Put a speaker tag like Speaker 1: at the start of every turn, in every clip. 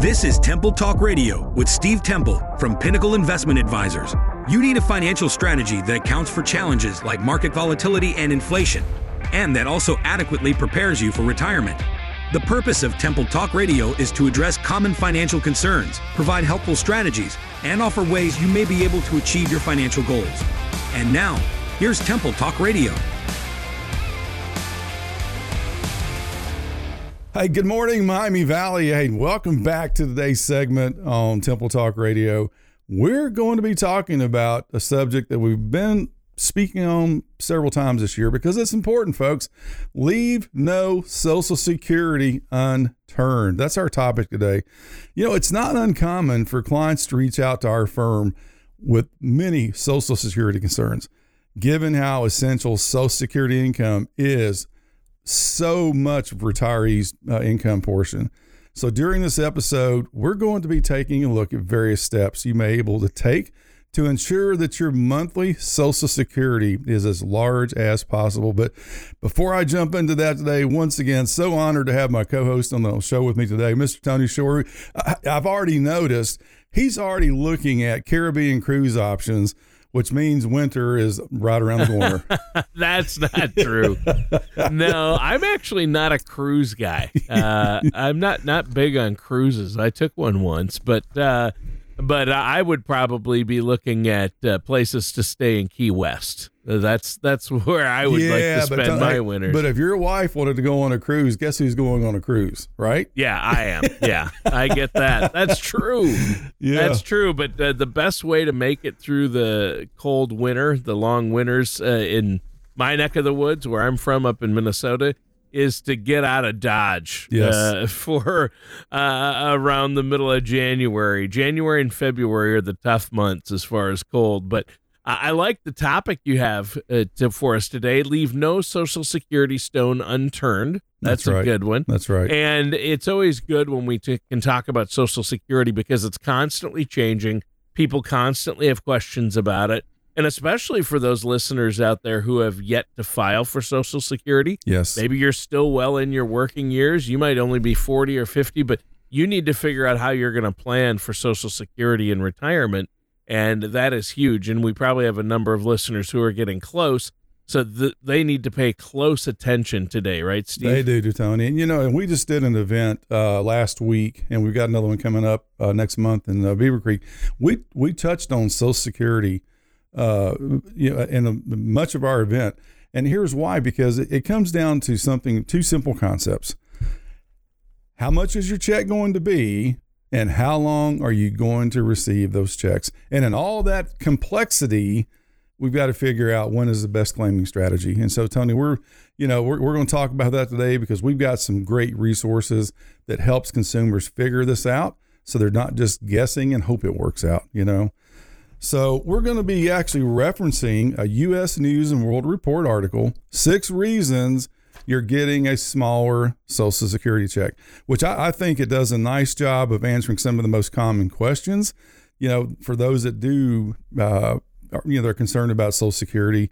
Speaker 1: This is Temple Talk Radio with Steve Temple from Pinnacle Investment Advisors. You need a financial strategy that accounts for challenges like market volatility and inflation, and that also adequately prepares you for retirement. The purpose of Temple Talk Radio is to address common financial concerns, provide helpful strategies, and offer ways you may be able to achieve your financial goals. And now, here's Temple Talk Radio.
Speaker 2: Hey, good morning, Miami Valley. Hey, welcome back to today's segment on Temple Talk Radio. We're going to be talking about a subject that we've been speaking on several times this year because it's important, folks. Leave no Social Security unturned. That's our topic today. You know, it's not uncommon for clients to reach out to our firm with many Social Security concerns, given how essential Social Security income is so much of retirees' uh, income portion. So during this episode, we're going to be taking a look at various steps you may be able to take to ensure that your monthly Social Security is as large as possible. But before I jump into that today, once again, so honored to have my co-host on the show with me today, Mr. Tony Shore. I've already noticed he's already looking at Caribbean cruise options which means winter is right around the corner.
Speaker 3: That's not true. no, I'm actually not a cruise guy. Uh, I'm not not big on cruises. I took one once, but uh, but I would probably be looking at uh, places to stay in Key West. That's that's where I would yeah, like to spend my winter.
Speaker 2: But if your wife wanted to go on a cruise, guess who's going on a cruise, right?
Speaker 3: Yeah, I am. Yeah, I get that. That's true. Yeah, that's true. But uh, the best way to make it through the cold winter, the long winters uh, in my neck of the woods, where I'm from, up in Minnesota, is to get out of Dodge
Speaker 2: yes. uh,
Speaker 3: for uh, around the middle of January. January and February are the tough months as far as cold, but I, I like the topic you have uh, to, for us today. Leave no Social Security stone unturned. That's, That's a good one.
Speaker 2: That's right.
Speaker 3: And it's always good when we t- can talk about Social Security because it's constantly changing. People constantly have questions about it and especially for those listeners out there who have yet to file for Social Security.
Speaker 2: Yes.
Speaker 3: Maybe you're still well in your working years. You might only be 40 or 50, but you need to figure out how you're going to plan for Social Security and retirement. And that is huge. And we probably have a number of listeners who are getting close. So th- they need to pay close attention today, right, Steve?
Speaker 2: They do, Tony. And you know, and we just did an event uh, last week, and we've got another one coming up uh, next month in uh, Beavercreek. We we touched on Social Security uh, you know, in a, much of our event. And here's why because it, it comes down to something, two simple concepts. How much is your check going to be? And how long are you going to receive those checks? And in all that complexity, we've got to figure out when is the best claiming strategy. And so, Tony, we're you know we're, we're going to talk about that today because we've got some great resources that helps consumers figure this out, so they're not just guessing and hope it works out. You know, so we're going to be actually referencing a U.S. News and World Report article, Six Reasons You're Getting a Smaller Social Security Check, which I, I, think it does a nice job of answering some of the most common questions. You know, for those that do, uh, you know, they're concerned about Social Security,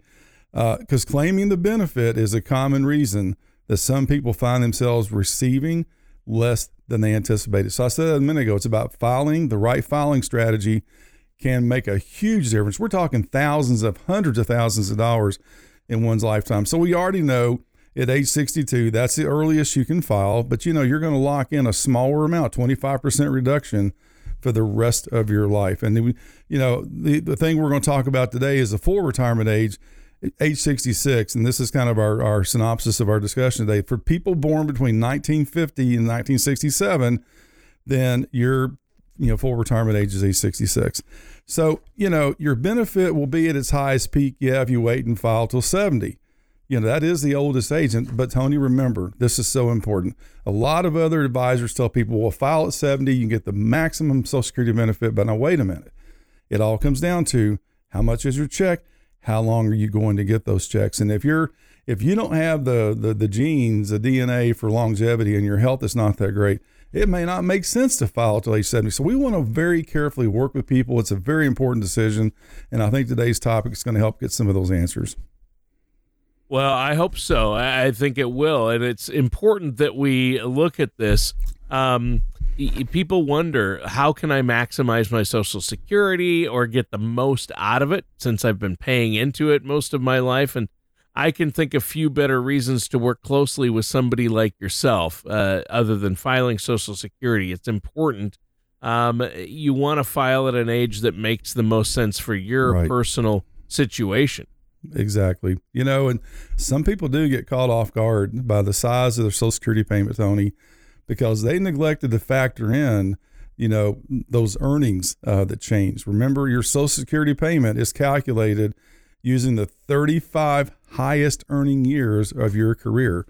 Speaker 2: because uh, claiming the benefit is a common reason that some people find themselves receiving less than they anticipated. So I said a minute ago, it's about filing the right filing strategy can make a huge difference. We're talking thousands of hundreds of thousands of dollars in one's lifetime. So we already know at age 62, that's the earliest you can file, but you know, you're going to lock in a smaller amount, 25% reduction for the rest of your life. And then, you know, the, the thing we're going to talk about today is the full retirement age, age 66. And this is kind of our, our synopsis of our discussion today. For people born between 1950 and 1967, then you're you know, full retirement age is age 66. So, you know, your benefit will be at its highest peak, yeah, if you wait and file till 70. You know, that is the oldest age. But Tony, remember, this is so important. A lot of other advisors tell people, well, file at 70, you can get the maximum Social Security benefit. But now, wait a minute. It all comes down to how much is your check? How long are you going to get those checks? And if you're if you don't have the the, the genes, the DNA for longevity, and your health is not that great, it may not make sense to file till age 70. So we want to very carefully work with people. It's a very important decision. And I think today's topic is going to help get some of those answers.
Speaker 3: Well, I hope so. I think it will. And it's important that we look at this. Um, people wonder how can I maximize my Social Security or get the most out of it since I've been paying into it most of my life, and I can think a few better reasons to work closely with somebody like yourself, uh, other than filing Social Security. It's important. Um, you want to file at an age that makes the most sense for your right. personal situation.
Speaker 2: Exactly. You know, and some people do get caught off guard by the size of their Social Security payment, Tony, because they neglected to factor in, you know, those earnings uh, that change. Remember, your Social Security payment is calculated using the 35 highest earning years of your career.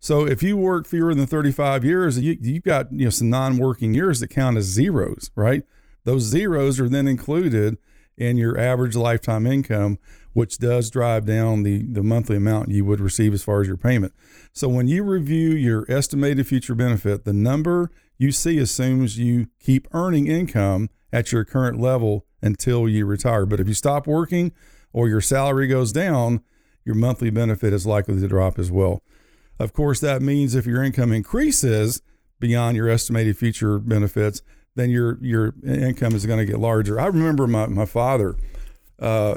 Speaker 2: So if you work fewer than 35 years, you, you've got you know some non-working years that count as zeros, right? Those zeros are then included in your average lifetime income, which does drive down the, the monthly amount you would receive as far as your payment. So when you review your estimated future benefit, the number you see assumes you keep earning income at your current level until you retire. But if you stop working or your salary goes down, your monthly benefit is likely to drop as well. Of course, that means if your income increases beyond your estimated future benefits, then your your income is going to get larger. I remember my, my father uh,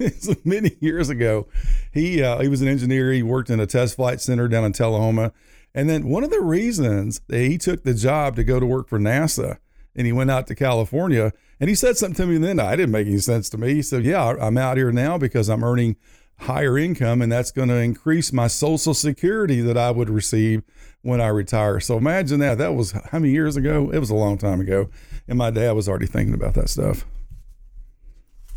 Speaker 2: many years ago. He uh, he was an engineer. He worked in a test flight center down in Tullahoma, and then one of the reasons that he took the job to go to work for NASA, and he went out to California, and he said something to me then I didn't make any sense to me. He said, "Yeah, I'm out here now because I'm earning." higher income and that's going to increase my social security that I would receive when I retire. So imagine that. That was how many years ago? It was a long time ago. And my dad was already thinking about that stuff.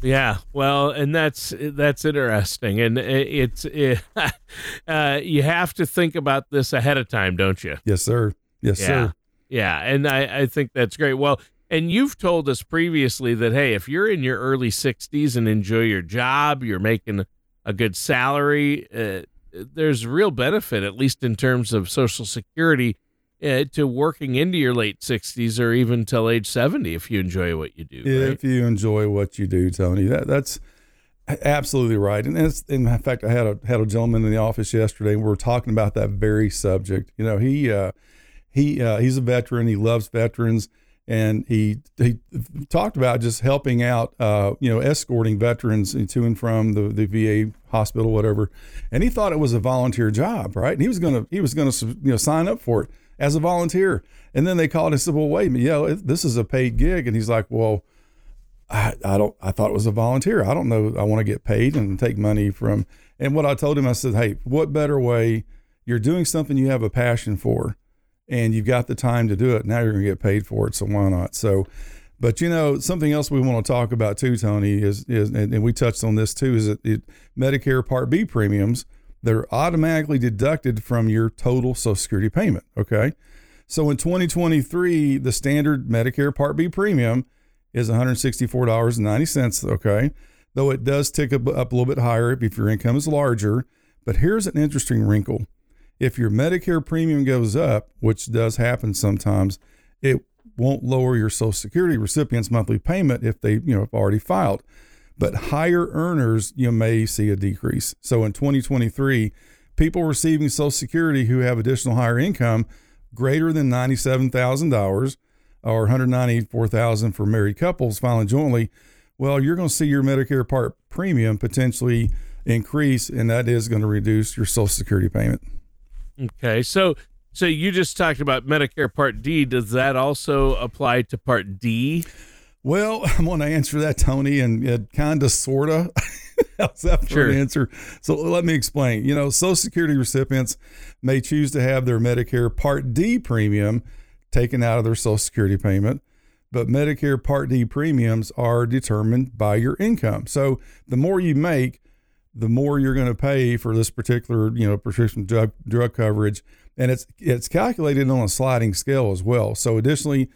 Speaker 3: Yeah, well, and that's that's interesting, and it's it, uh, you have to think about this ahead of time, don't you?
Speaker 2: Yes, sir. Yes,
Speaker 3: yeah.
Speaker 2: sir.
Speaker 3: Yeah, and I I think that's great. Well, and you've told us previously that hey, if you're in your early 60s and enjoy your job, you're making a good salary. Uh, there's real benefit, at least in terms of Social Security, uh, to working into your late 60s or even till age 70 if you enjoy what you do.
Speaker 2: If
Speaker 3: right?
Speaker 2: you enjoy what you do, Tony, that, that's absolutely right. And it's, in fact, I had a had a gentleman in the office yesterday, and we were talking about that very subject. You know, he uh, he uh, he's a veteran. He loves veterans and he he talked about just helping out, uh, you know, escorting veterans to and from the, the VA hospital, whatever. And he thought it was a volunteer job, right? And he was gonna he was gonna you know sign up for it as a volunteer. And then they called and said, "Well, wait minute, yeah, this is a paid gig." And he's like, "Well." I, I don't. I thought it was a volunteer. I don't know. I want to get paid and take money from. And what I told him, I said, "Hey, what better way? You're doing something you have a passion for and you've got the time to do it. Now you're going to get paid for it, so why not? So, but you know, something else we want to talk about too, Tony, is is and, we touched on this too, is that it, Medicare Part B premiums that are automatically deducted from your total Social Security payment. Okay, so in 2023, the standard Medicare Part B premium is $164.90. Okay, though it does tick up, up a little bit higher if your income is larger. But here's an interesting wrinkle if your Medicare premium goes up, which does happen sometimes, it won't lower your Social Security recipient's monthly payment if they, you know, have already filed. But higher earners, you may see a decrease. So in 2023, people receiving Social Security who have additional higher income greater than $97,000 or 194,000 for married couples filing jointly, well, you're going to see your Medicare Part premium potentially increase, and that is going to reduce your Social Security payment.
Speaker 3: Okay, so so you just talked about Medicare Part D. Does that also apply to Part D?
Speaker 2: Well, I'm going to answer that, Tony, and uh, kind of, sort of. How's that for sure. an answer? So let me explain. You know, Social Security recipients may choose to have their Medicare Part D premium taken out of their Social Security payment, but Medicare Part D premiums are determined by your income. So the more you make, the more you're going to pay for this particular, you know, prescription drug drug coverage, and it's it's calculated on a sliding scale as well. So additionally,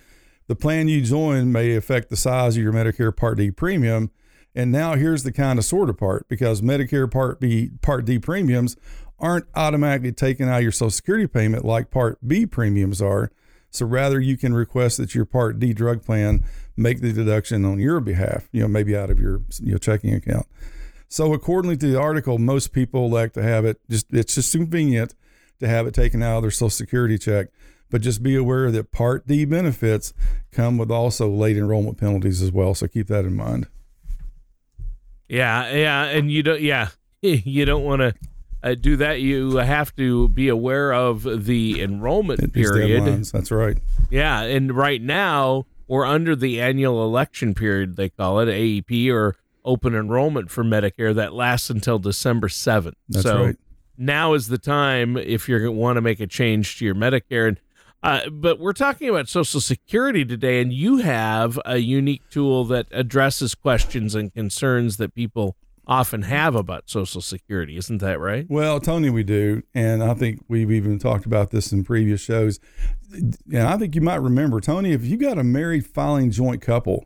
Speaker 2: the plan you join may affect the size of your Medicare Part D premium. And now here's the kind of sort of part because Medicare Part B Part D premiums aren't automatically taken out of your Social Security payment like Part B premiums are. So rather, you can request that your Part D drug plan make the deduction on your behalf. You know, maybe out of your your checking account. So, according to the article, most people elect to have it just, it's just convenient to have it taken out of their Social Security check. But just be aware that Part D benefits come with also late enrollment penalties as well. So keep that in mind.
Speaker 3: Yeah, yeah, and you don't. Yeah, you don't want to uh, do that. You have to be aware of the enrollment period.
Speaker 2: deadlines, That's right.
Speaker 3: Yeah, and right now we're under the annual election period. They call it AEP or open enrollment for Medicare that lasts until December seventh.
Speaker 2: That's
Speaker 3: so
Speaker 2: right.
Speaker 3: now is the time if you want to make a change to your Medicare. And uh, but we're talking about Social Security today, and you have a unique tool that addresses questions and concerns that people often have about Social Security. Isn't that right?
Speaker 2: Well, Tony, we do. And I think we've even talked about this in previous shows. And I think you might remember, Tony, if you got a married filing joint couple,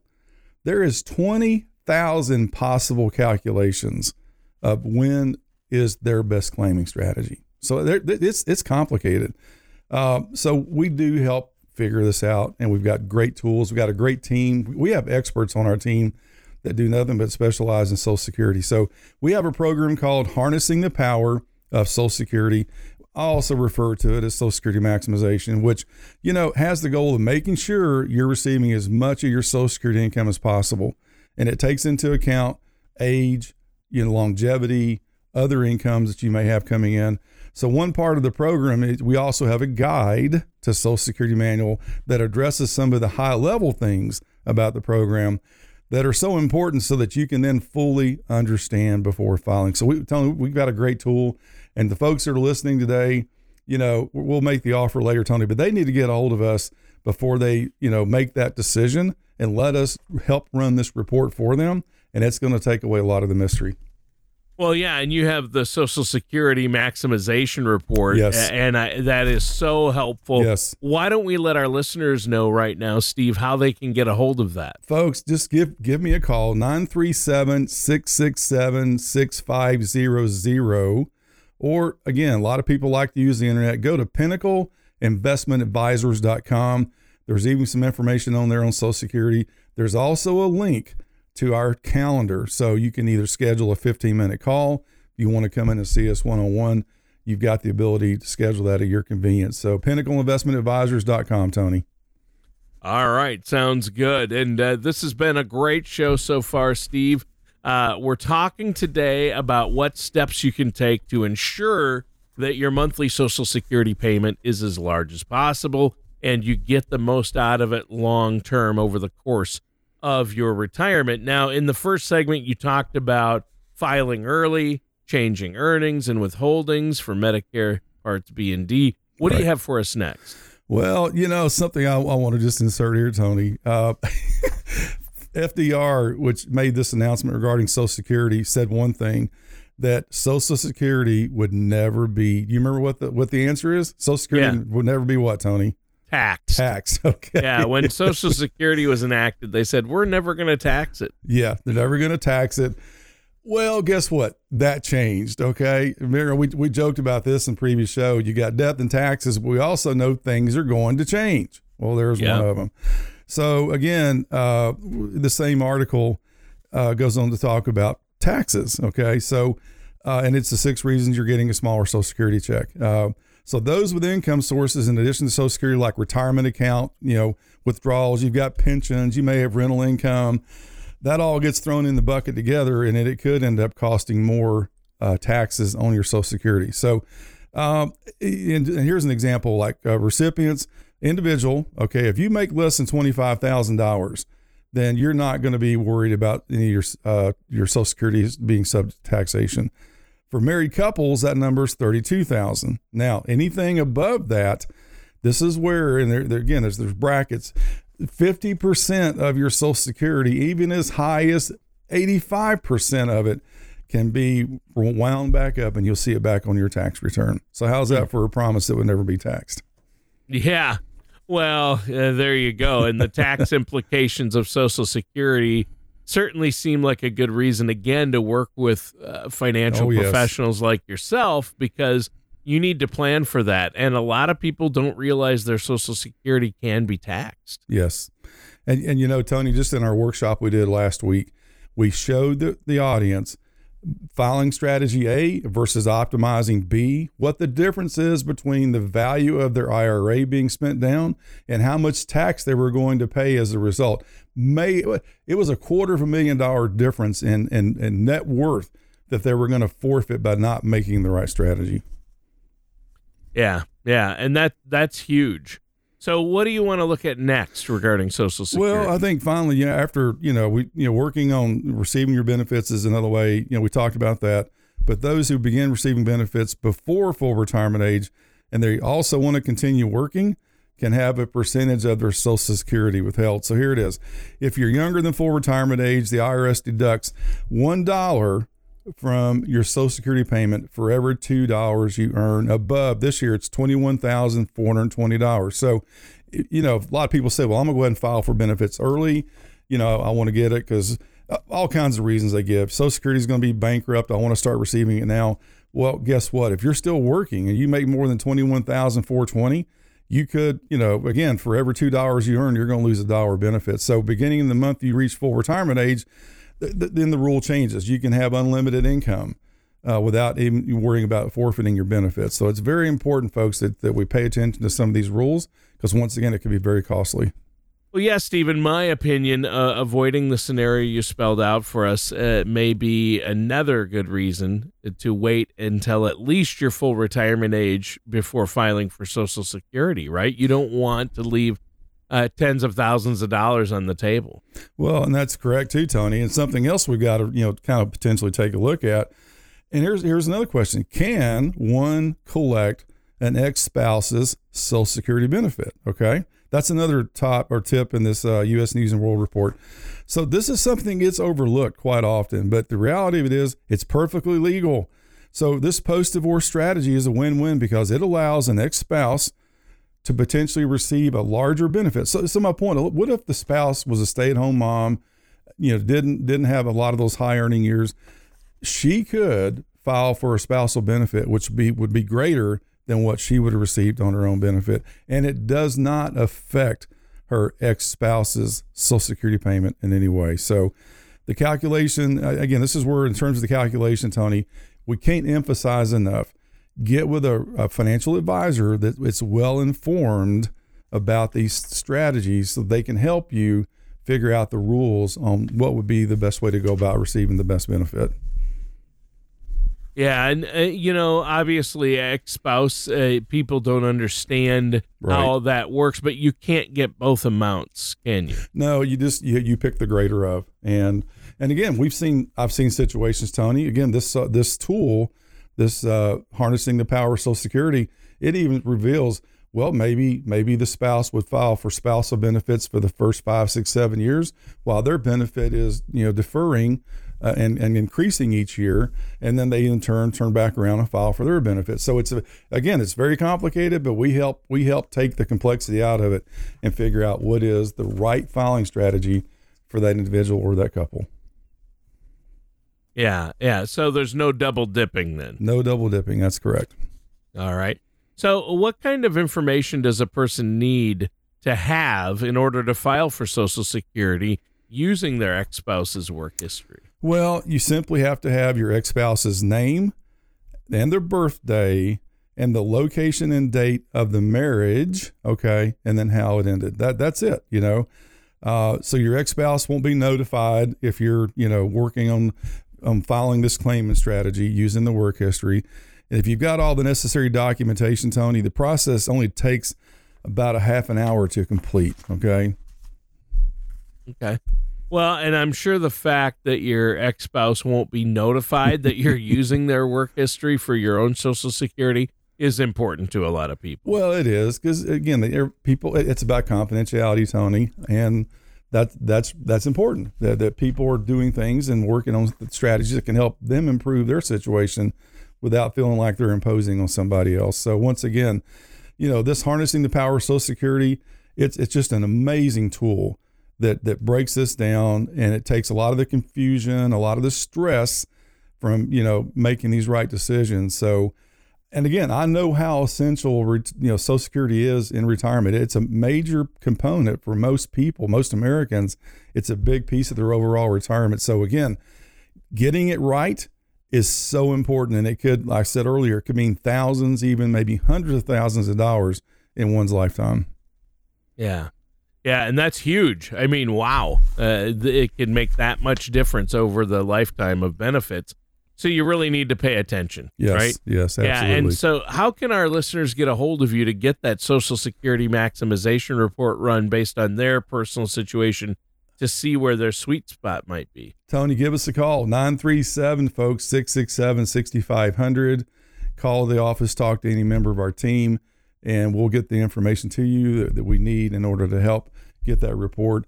Speaker 2: there is 20,000 possible calculations of when is their best claiming strategy. So it's, it's complicated. Uh, so we do help figure this out, and we've got great tools. We've got a great team. We have experts on our team that do nothing but specialize in Social Security. So we have a program called Harnessing the Power of Social Security. I also refer to it as Social Security maximization, which you know has the goal of making sure you're receiving as much of your Social Security income as possible, and it takes into account age, you know, longevity, other incomes that you may have coming in. So one part of the program is we also have a guide to Social Security manual that addresses some of the high level things about the program that are so important so that you can then fully understand before filing. So we tell we've got a great tool and the folks that are listening today, you know, we'll make the offer later, Tony, but they need to get a hold of us before they, you know, make that decision and let us help run this report for them. And it's going to take away a lot of the mystery.
Speaker 3: Well, yeah, and you have the Social Security maximization report,
Speaker 2: Yes.
Speaker 3: and I, that is so helpful.
Speaker 2: Yes.
Speaker 3: Why don't we let our listeners know right now, Steve, how they can get a hold of that?
Speaker 2: Folks, just give give me a call 937-667-6500 or again, a lot of people like to use the internet. Go to pinnacleinvestmentadvisors.com. There's even some information on there on Social Security. There's also a link to our calendar so you can either schedule a 15 minute call if you want to come in and see us one on one. You've got the ability to schedule that at your convenience. So pinnacleinvestmentadvisors.com, Tony.
Speaker 3: All right, sounds good. And uh, this has been a great show so far, Steve. Uh, we're talking today about what steps you can take to ensure that your monthly Social Security payment is as large as possible and you get the most out of it long term over the course of your retirement. Now, in the first segment, you talked about filing early, changing earnings and withholdings for Medicare Parts B and D. What do you have for us next?
Speaker 2: Well, you know, something I, I want to just insert here, Tony. Uh, FDR, which made this announcement regarding Social Security, said one thing that Social Security would never be. You remember what the what the answer is? Social Security
Speaker 3: Yeah.
Speaker 2: would never be what, Tony?
Speaker 3: Tax.
Speaker 2: Tax. Okay.
Speaker 3: Yeah, when Social Security was enacted, they said we're never going to tax it.
Speaker 2: Yeah, they're never going to tax it. Well, guess what? That changed. Okay, remember we we joked about this in previous show. You got death and taxes, but we also know things are going to change. Well, there's
Speaker 3: Yeah.
Speaker 2: one of them. So again, uh, the same article uh, goes on to talk about taxes. Okay, so uh, and it's the six reasons you're getting a smaller Social Security check. So those with income sources, in addition to Social Security, like retirement account, you know, withdrawals, you've got pensions, you may have rental income. That all gets thrown in the bucket together, and it, it could end up costing more uh, taxes on your Social Security. So, um, and, and here's an example: like uh, recipients, individual. Okay, if you make less than twenty five thousand dollars, then you're not going to be worried about any of your uh, your Social Security being subject to taxation. For married couples, that number is thirty-two thousand. Now, anything above that, this is where, and there, there again, there's there's brackets. Fifty percent of your Social Security, even as high as eighty-five percent of it, can be wound back up, and you'll see it back on your tax return. So, how's that for a promise that would never be taxed?
Speaker 3: Yeah. Well, uh, there you go. And the tax implications of Social Security certainly seem like a good reason, again, to work with uh, financial
Speaker 2: Oh, yes.
Speaker 3: professionals like yourself because you need to plan for that. And a lot of people don't realize their Social Security can be taxed.
Speaker 2: Yes. And, and you know, Tony, just in our workshop we did last week, we showed the, the audience filing strategy A versus optimizing B, what the difference is between the value of their IRA being spent down and how much tax they were going to pay as a result. May it was a quarter of a million dollar difference in, in, in net worth that they were going to forfeit by not making the right strategy.
Speaker 3: Yeah, yeah, and that that's huge. So, what do you want to look at next regarding Social Security?
Speaker 2: Well, I think finally, you know, after you know, we you know, working on receiving your benefits is another way. You know, we talked about that. But those who begin receiving benefits before full retirement age, and they also want to continue working, can have a percentage of their Social Security withheld. So here it is: if you're younger than full retirement age, the IRS deducts one dollar from your Social Security payment for every two dollars you earn above. This year, it's twenty one thousand four hundred twenty dollars. So, you know, a lot of people say, "Well, I'm gonna go ahead and file for benefits early." You know, I want to get it because uh, all kinds of reasons they give. Social Security is going to be bankrupt. I want to start receiving it now. Well, guess what? If you're still working and you make more than twenty one thousand four twenty, you could, you know, again, for every two dollars you earn, you're going to lose a dollar benefit. So, beginning in the month you reach full retirement age th- then the rule changes. You can have unlimited income uh, without even worrying about forfeiting your benefits. So it's very important, folks, that, that we pay attention to some of these rules because once again, it can be very costly.
Speaker 3: Well, yes, Steve. In my opinion, uh, avoiding the scenario you spelled out for us uh, may be another good reason to wait until at least your full retirement age before filing for Social Security. Right? You don't want to leave uh, tens of thousands of dollars on the table.
Speaker 2: Well, and that's correct too, Tony. And something else we've got to you know kind of potentially take a look at. And here's here's another question: Can one collect an ex spouse's Social Security benefit? Okay, that's another top or tip in this uh, U.S. News and World Report. So this is something gets overlooked quite often, but the reality of it is it's perfectly legal. So this post divorce strategy is a win win because it allows an ex spouse to potentially receive a larger benefit. So, so my point: what if the spouse was a stay-at-home mom, you know, didn't didn't have a lot of those high earning years? She could file for a spousal benefit, which be would be greater than what she would have received on her own benefit, and it does not affect her ex spouse's Social Security payment in any way. So, the calculation again, this is where in terms of the calculation, Tony, we can't emphasize enough get with a, a financial advisor that is well informed about these strategies so they can help you figure out the rules on what would be the best way to go about receiving the best benefit.
Speaker 3: Yeah, and uh, you know, obviously, ex spouse uh, people don't understand right. how that works, but you can't get both amounts, can you?
Speaker 2: No, you just you, you pick the greater of, and and again, we've seen I've seen situations, Tony. Again, this uh, this tool this uh, harnessing the power of Social Security, it even reveals well maybe maybe the spouse would file for spousal benefits for the first five six seven years while their benefit is you know deferring uh, and, and increasing each year and then they in turn turn back around and file for their benefits. So it's a, again it's very complicated but we help we help take the complexity out of it and figure out what is the right filing strategy for that individual or that couple
Speaker 3: yeah, yeah. So there's no double dipping then.
Speaker 2: No double dipping. That's correct.
Speaker 3: All right. So, what kind of information does a person need to have in order to file for Social Security using their ex spouse's work history?
Speaker 2: Well, you simply have to have your ex spouse's name and their birthday and the location and date of the marriage, okay, and then how it ended. That that's it, you know. Uh, so your ex spouse won't be notified if you're, you know, working on um, filing this claimant strategy using the work history. And if you've got all the necessary documentation, Tony, the process only takes about a half an hour to complete. Okay.
Speaker 3: Okay. Well, and I'm sure the fact that your ex spouse won't be notified that you're using their work history for your own Social Security is important to a lot of people.
Speaker 2: Well, it is because again, the, people. It's about confidentiality, Tony, and that that's that's important that, that people are doing things and working on strategies that can help them improve their situation without feeling like they're imposing on somebody else. So once again, you know, this harnessing the power of Social Security, it's it's just an amazing tool that that breaks this down and it takes a lot of the confusion, a lot of the stress from, you know, making these right decisions. So and again, I know how essential you know Social Security is in retirement. It's a major component for most people, most Americans. It's a big piece of their overall retirement. So again, getting it right is so important. And it could, like I said earlier, it could mean thousands, even maybe hundreds of thousands of dollars in one's lifetime.
Speaker 3: Yeah. Yeah, and that's huge. I mean, wow. Uh, it can make that much difference over the lifetime of benefits. So you really need to pay attention,
Speaker 2: yes,
Speaker 3: right?
Speaker 2: Yes, absolutely.
Speaker 3: Yeah, and so how can our listeners get a hold of you to get that Social Security maximization report run based on their personal situation to see where their sweet spot might be?
Speaker 2: Tony, give us a call 937 folks 667 6500. Call the office, talk to any member of our team, and we'll get the information to you that, that we need in order to help get that report.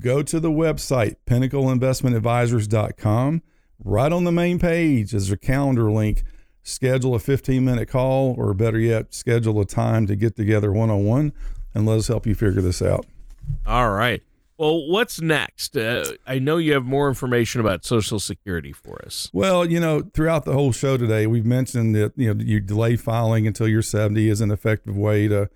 Speaker 2: Go to the website, pinnacleinvestmentadvisors.com Right on the main page is a calendar link. Schedule a 15 minute call, or better yet, schedule a time to get together one on one and let us help you figure this out.
Speaker 3: All right. Well, what's next? Uh, I know you have more information about Social Security for us.
Speaker 2: Well, you know, throughout the whole show today, we've mentioned that you know you delay filing until you're 70 is an effective way to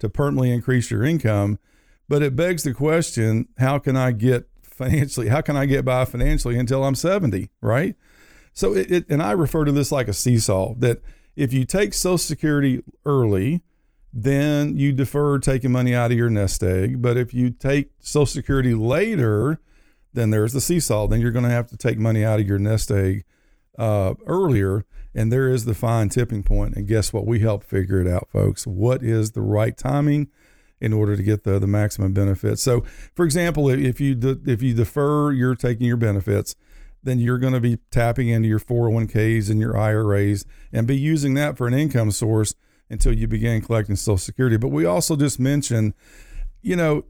Speaker 2: to permanently increase your income. But it begs the question: How can I get financially. How can I get by financially until I'm 70, right? So it, it, and I refer to this like a seesaw that if you take Social Security early, then you defer taking money out of your nest egg. But if you take Social Security later, then there's the seesaw. Then you're going to have to take money out of your nest egg uh, earlier. And there is the fine tipping point. And guess what? We help figure it out, folks. What is the right timing? In order to get the, the maximum benefits. So, for example, if you de- if you defer you're taking your benefits, then you're going to be tapping into your 401ks and your IRAs and be using that for an income source until you begin collecting Social Security. But we also just mentioned, you know,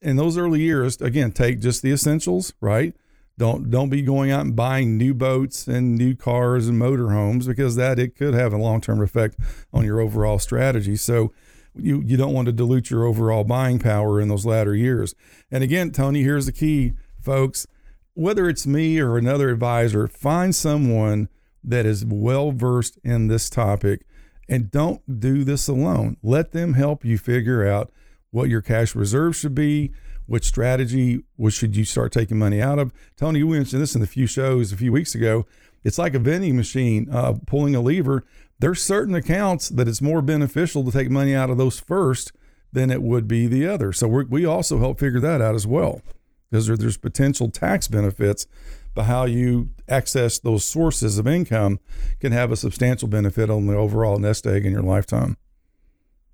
Speaker 2: in those early years, again, take just the essentials, right? Don't don't be going out and buying new boats and new cars and motorhomes because that it could have a long term effect on your overall strategy. So you you don't want to dilute your overall buying power in those latter years. And again, Tony, here's the key, folks. Whether it's me or another advisor, find someone that is well versed in this topic and don't do this alone. Let them help you figure out what your cash reserve should be, which strategy what should you start taking money out of. Tony, you mentioned this in a few shows a few weeks ago. It's like a vending machine uh, pulling a lever there's certain accounts that it's more beneficial to take money out of those first than it would be the other. So we also help figure that out as well because there, there's potential tax benefits by how you access those sources of income can have a substantial benefit on the overall nest egg in your lifetime.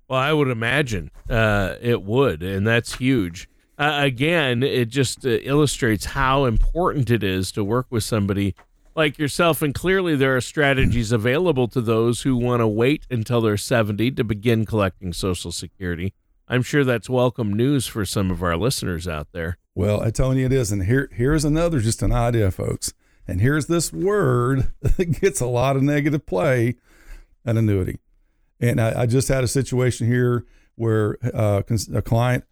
Speaker 3: Well, I would imagine uh, it would, and that's huge. Uh, again, it just uh, illustrates how important it is to work with somebody like yourself, and clearly there are strategies available to those who want to wait until they're 70 to begin collecting Social Security. I'm sure that's welcome news for some of our listeners out there.
Speaker 2: Well, I tell you it is. And here, here's another just an idea, folks. And here's this word that gets a lot of negative play an annuity. And I, I just had a situation here where uh, a client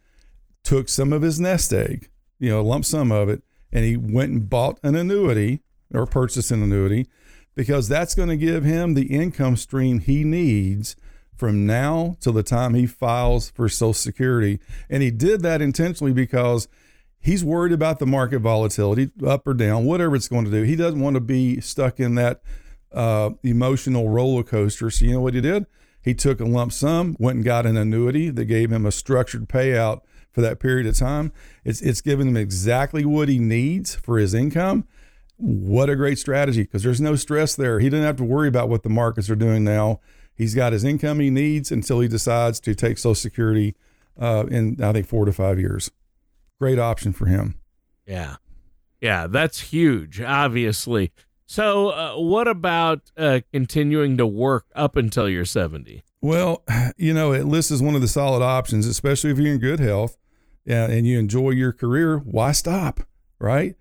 Speaker 2: took some of his nest egg, you know, a lump sum of it, and he went and bought an annuity or purchase an annuity because that's going to give him the income stream he needs from now till the time he files for Social Security. And he did that intentionally because he's worried about the market volatility, up or down, whatever it's going to do. He doesn't want to be stuck in that uh, emotional roller coaster. So, you know what he did? He took a lump sum, went and got an annuity that gave him a structured payout for that period of time. It's, it's given him exactly what he needs for his income what a great strategy because there's no stress there. He didn't have to worry about what the markets are doing now. He's got his income he needs until he decides to take Social Security uh, in, I think, four to five years. Great option for him.
Speaker 3: Yeah. Yeah, that's huge, obviously. So, uh, what about uh, continuing to work up until you're 70?
Speaker 2: Well, you know, it lists as one of the solid options, especially if you're in good health and you enjoy your career. Why stop? Right?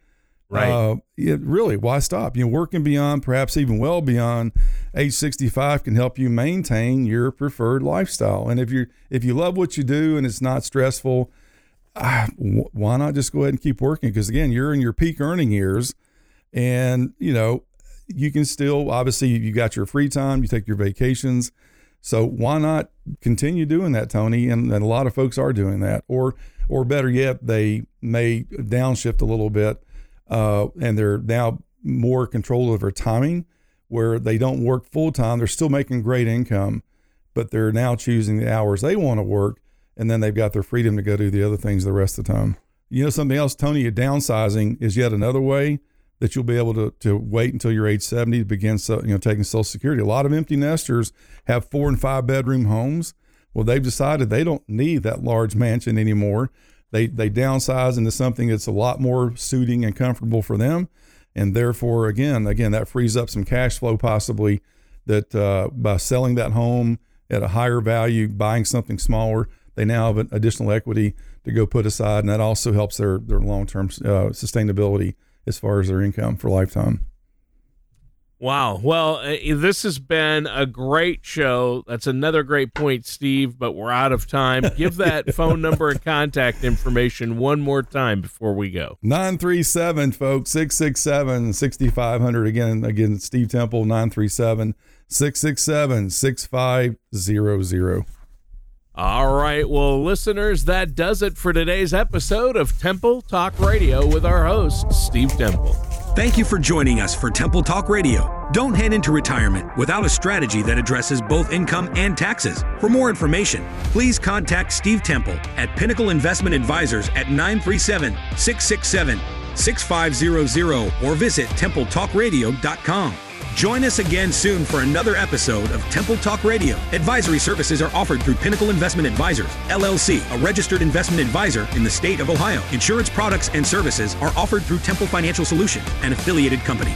Speaker 3: Right. Uh,
Speaker 2: it, really, why stop? You know, working beyond, perhaps even well beyond age 65 can help you maintain your preferred lifestyle. And if you if you love what you do and it's not stressful, uh, why not just go ahead and keep working? Because again, you're in your peak earning years, and you know you can still obviously you got your free time, you take your vacations. So why not continue doing that, Tony? And, and a lot of folks are doing that, or or better yet, they may downshift a little bit uh, and they're now more control over timing where they don't work full time. They're still making great income, but they're now choosing the hours they want to work, and then they've got their freedom to go do the other things the rest of the time. You know, something else, Tony, downsizing is yet another way that you'll be able to, to wait until you're age 70 to begin so, you know taking social security a lot of empty nesters have four and five bedroom homes well they've decided they don't need that large mansion anymore they they downsize into something that's a lot more suiting and comfortable for them and therefore again again that frees up some cash flow possibly that uh, by selling that home at a higher value buying something smaller they now have an additional equity to go put aside and that also helps their their long-term uh, sustainability as far as their income for lifetime.
Speaker 3: Wow. Well, uh, this has been a great show. That's another great point, Steve, but we're out of time. Give that phone number and contact information one more time before we go.
Speaker 2: 937 folks 667 6500 again again Steve Temple 937 667 6500.
Speaker 3: All right. Well, listeners, that does it for today's episode of Temple Talk Radio with our host, Steve Temple.
Speaker 1: Thank you for joining us for Temple Talk Radio. Don't head into retirement without a strategy that addresses both income and taxes. For more information, please contact Steve Temple at Pinnacle Investment Advisors at 937 667 6500 or visit TempleTalkRadio.com. Join us again soon for another episode of Temple Talk Radio. Advisory services are offered through Pinnacle Investment Advisors, LLC, a registered investment advisor in the state of Ohio. Insurance products and services are offered through Temple Financial Solutions, an affiliated company.